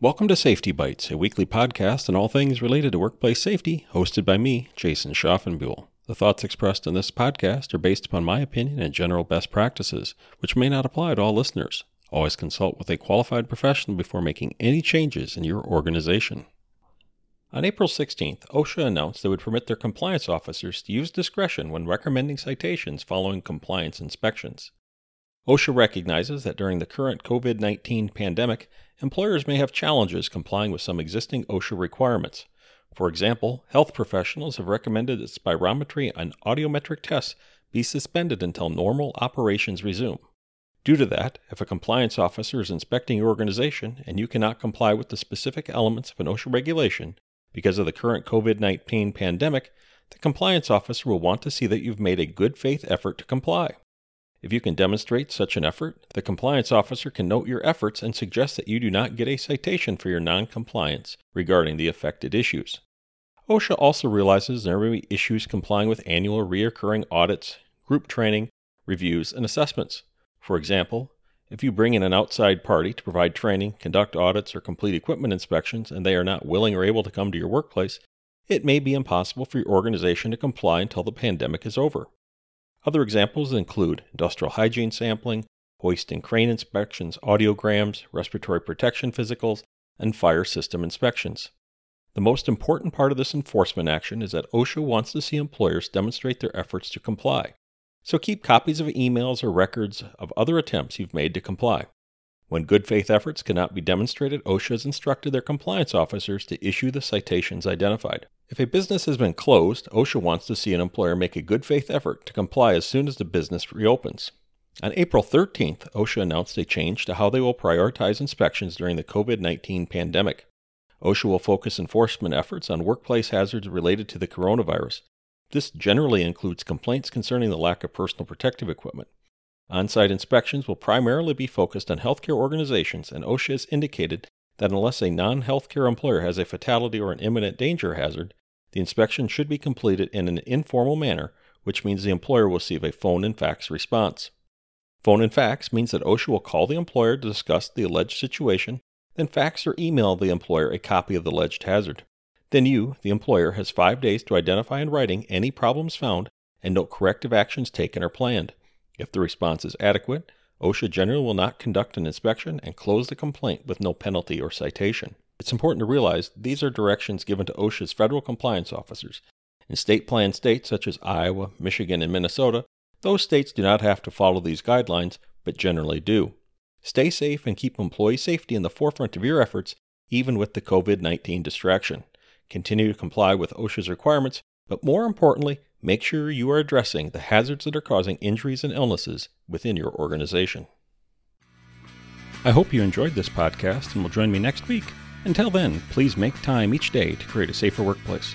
Welcome to Safety Bites, a weekly podcast on all things related to workplace safety, hosted by me, Jason Schaffenbuhl. The thoughts expressed in this podcast are based upon my opinion and general best practices, which may not apply to all listeners. Always consult with a qualified professional before making any changes in your organization. On April 16th, OSHA announced they would permit their compliance officers to use discretion when recommending citations following compliance inspections. OSHA recognizes that during the current COVID 19 pandemic, employers may have challenges complying with some existing OSHA requirements. For example, health professionals have recommended that spirometry and audiometric tests be suspended until normal operations resume. Due to that, if a compliance officer is inspecting your organization and you cannot comply with the specific elements of an OSHA regulation because of the current COVID 19 pandemic, the compliance officer will want to see that you've made a good faith effort to comply. If you can demonstrate such an effort, the compliance officer can note your efforts and suggest that you do not get a citation for your noncompliance regarding the affected issues. OSHA also realizes there may be issues complying with annual reoccurring audits, group training, reviews, and assessments. For example, if you bring in an outside party to provide training, conduct audits, or complete equipment inspections and they are not willing or able to come to your workplace, it may be impossible for your organization to comply until the pandemic is over. Other examples include industrial hygiene sampling, hoist and crane inspections, audiograms, respiratory protection physicals, and fire system inspections. The most important part of this enforcement action is that OSHA wants to see employers demonstrate their efforts to comply. So keep copies of emails or records of other attempts you've made to comply. When good faith efforts cannot be demonstrated, OSHA has instructed their compliance officers to issue the citations identified. If a business has been closed, OSHA wants to see an employer make a good faith effort to comply as soon as the business reopens. On April 13th, OSHA announced a change to how they will prioritize inspections during the COVID 19 pandemic. OSHA will focus enforcement efforts on workplace hazards related to the coronavirus. This generally includes complaints concerning the lack of personal protective equipment. On site inspections will primarily be focused on healthcare organizations, and OSHA has indicated that unless a non healthcare employer has a fatality or an imminent danger hazard, the inspection should be completed in an informal manner, which means the employer will receive a phone and fax response. Phone and fax means that OSHA will call the employer to discuss the alleged situation, then fax or email the employer a copy of the alleged hazard. Then you, the employer, has five days to identify in writing any problems found and note corrective actions taken or planned. If the response is adequate, OSHA generally will not conduct an inspection and close the complaint with no penalty or citation. It's important to realize these are directions given to OSHA's federal compliance officers. In state planned states such as Iowa, Michigan, and Minnesota, those states do not have to follow these guidelines, but generally do. Stay safe and keep employee safety in the forefront of your efforts, even with the COVID 19 distraction. Continue to comply with OSHA's requirements, but more importantly, make sure you are addressing the hazards that are causing injuries and illnesses within your organization. I hope you enjoyed this podcast and will join me next week. Until then, please make time each day to create a safer workplace.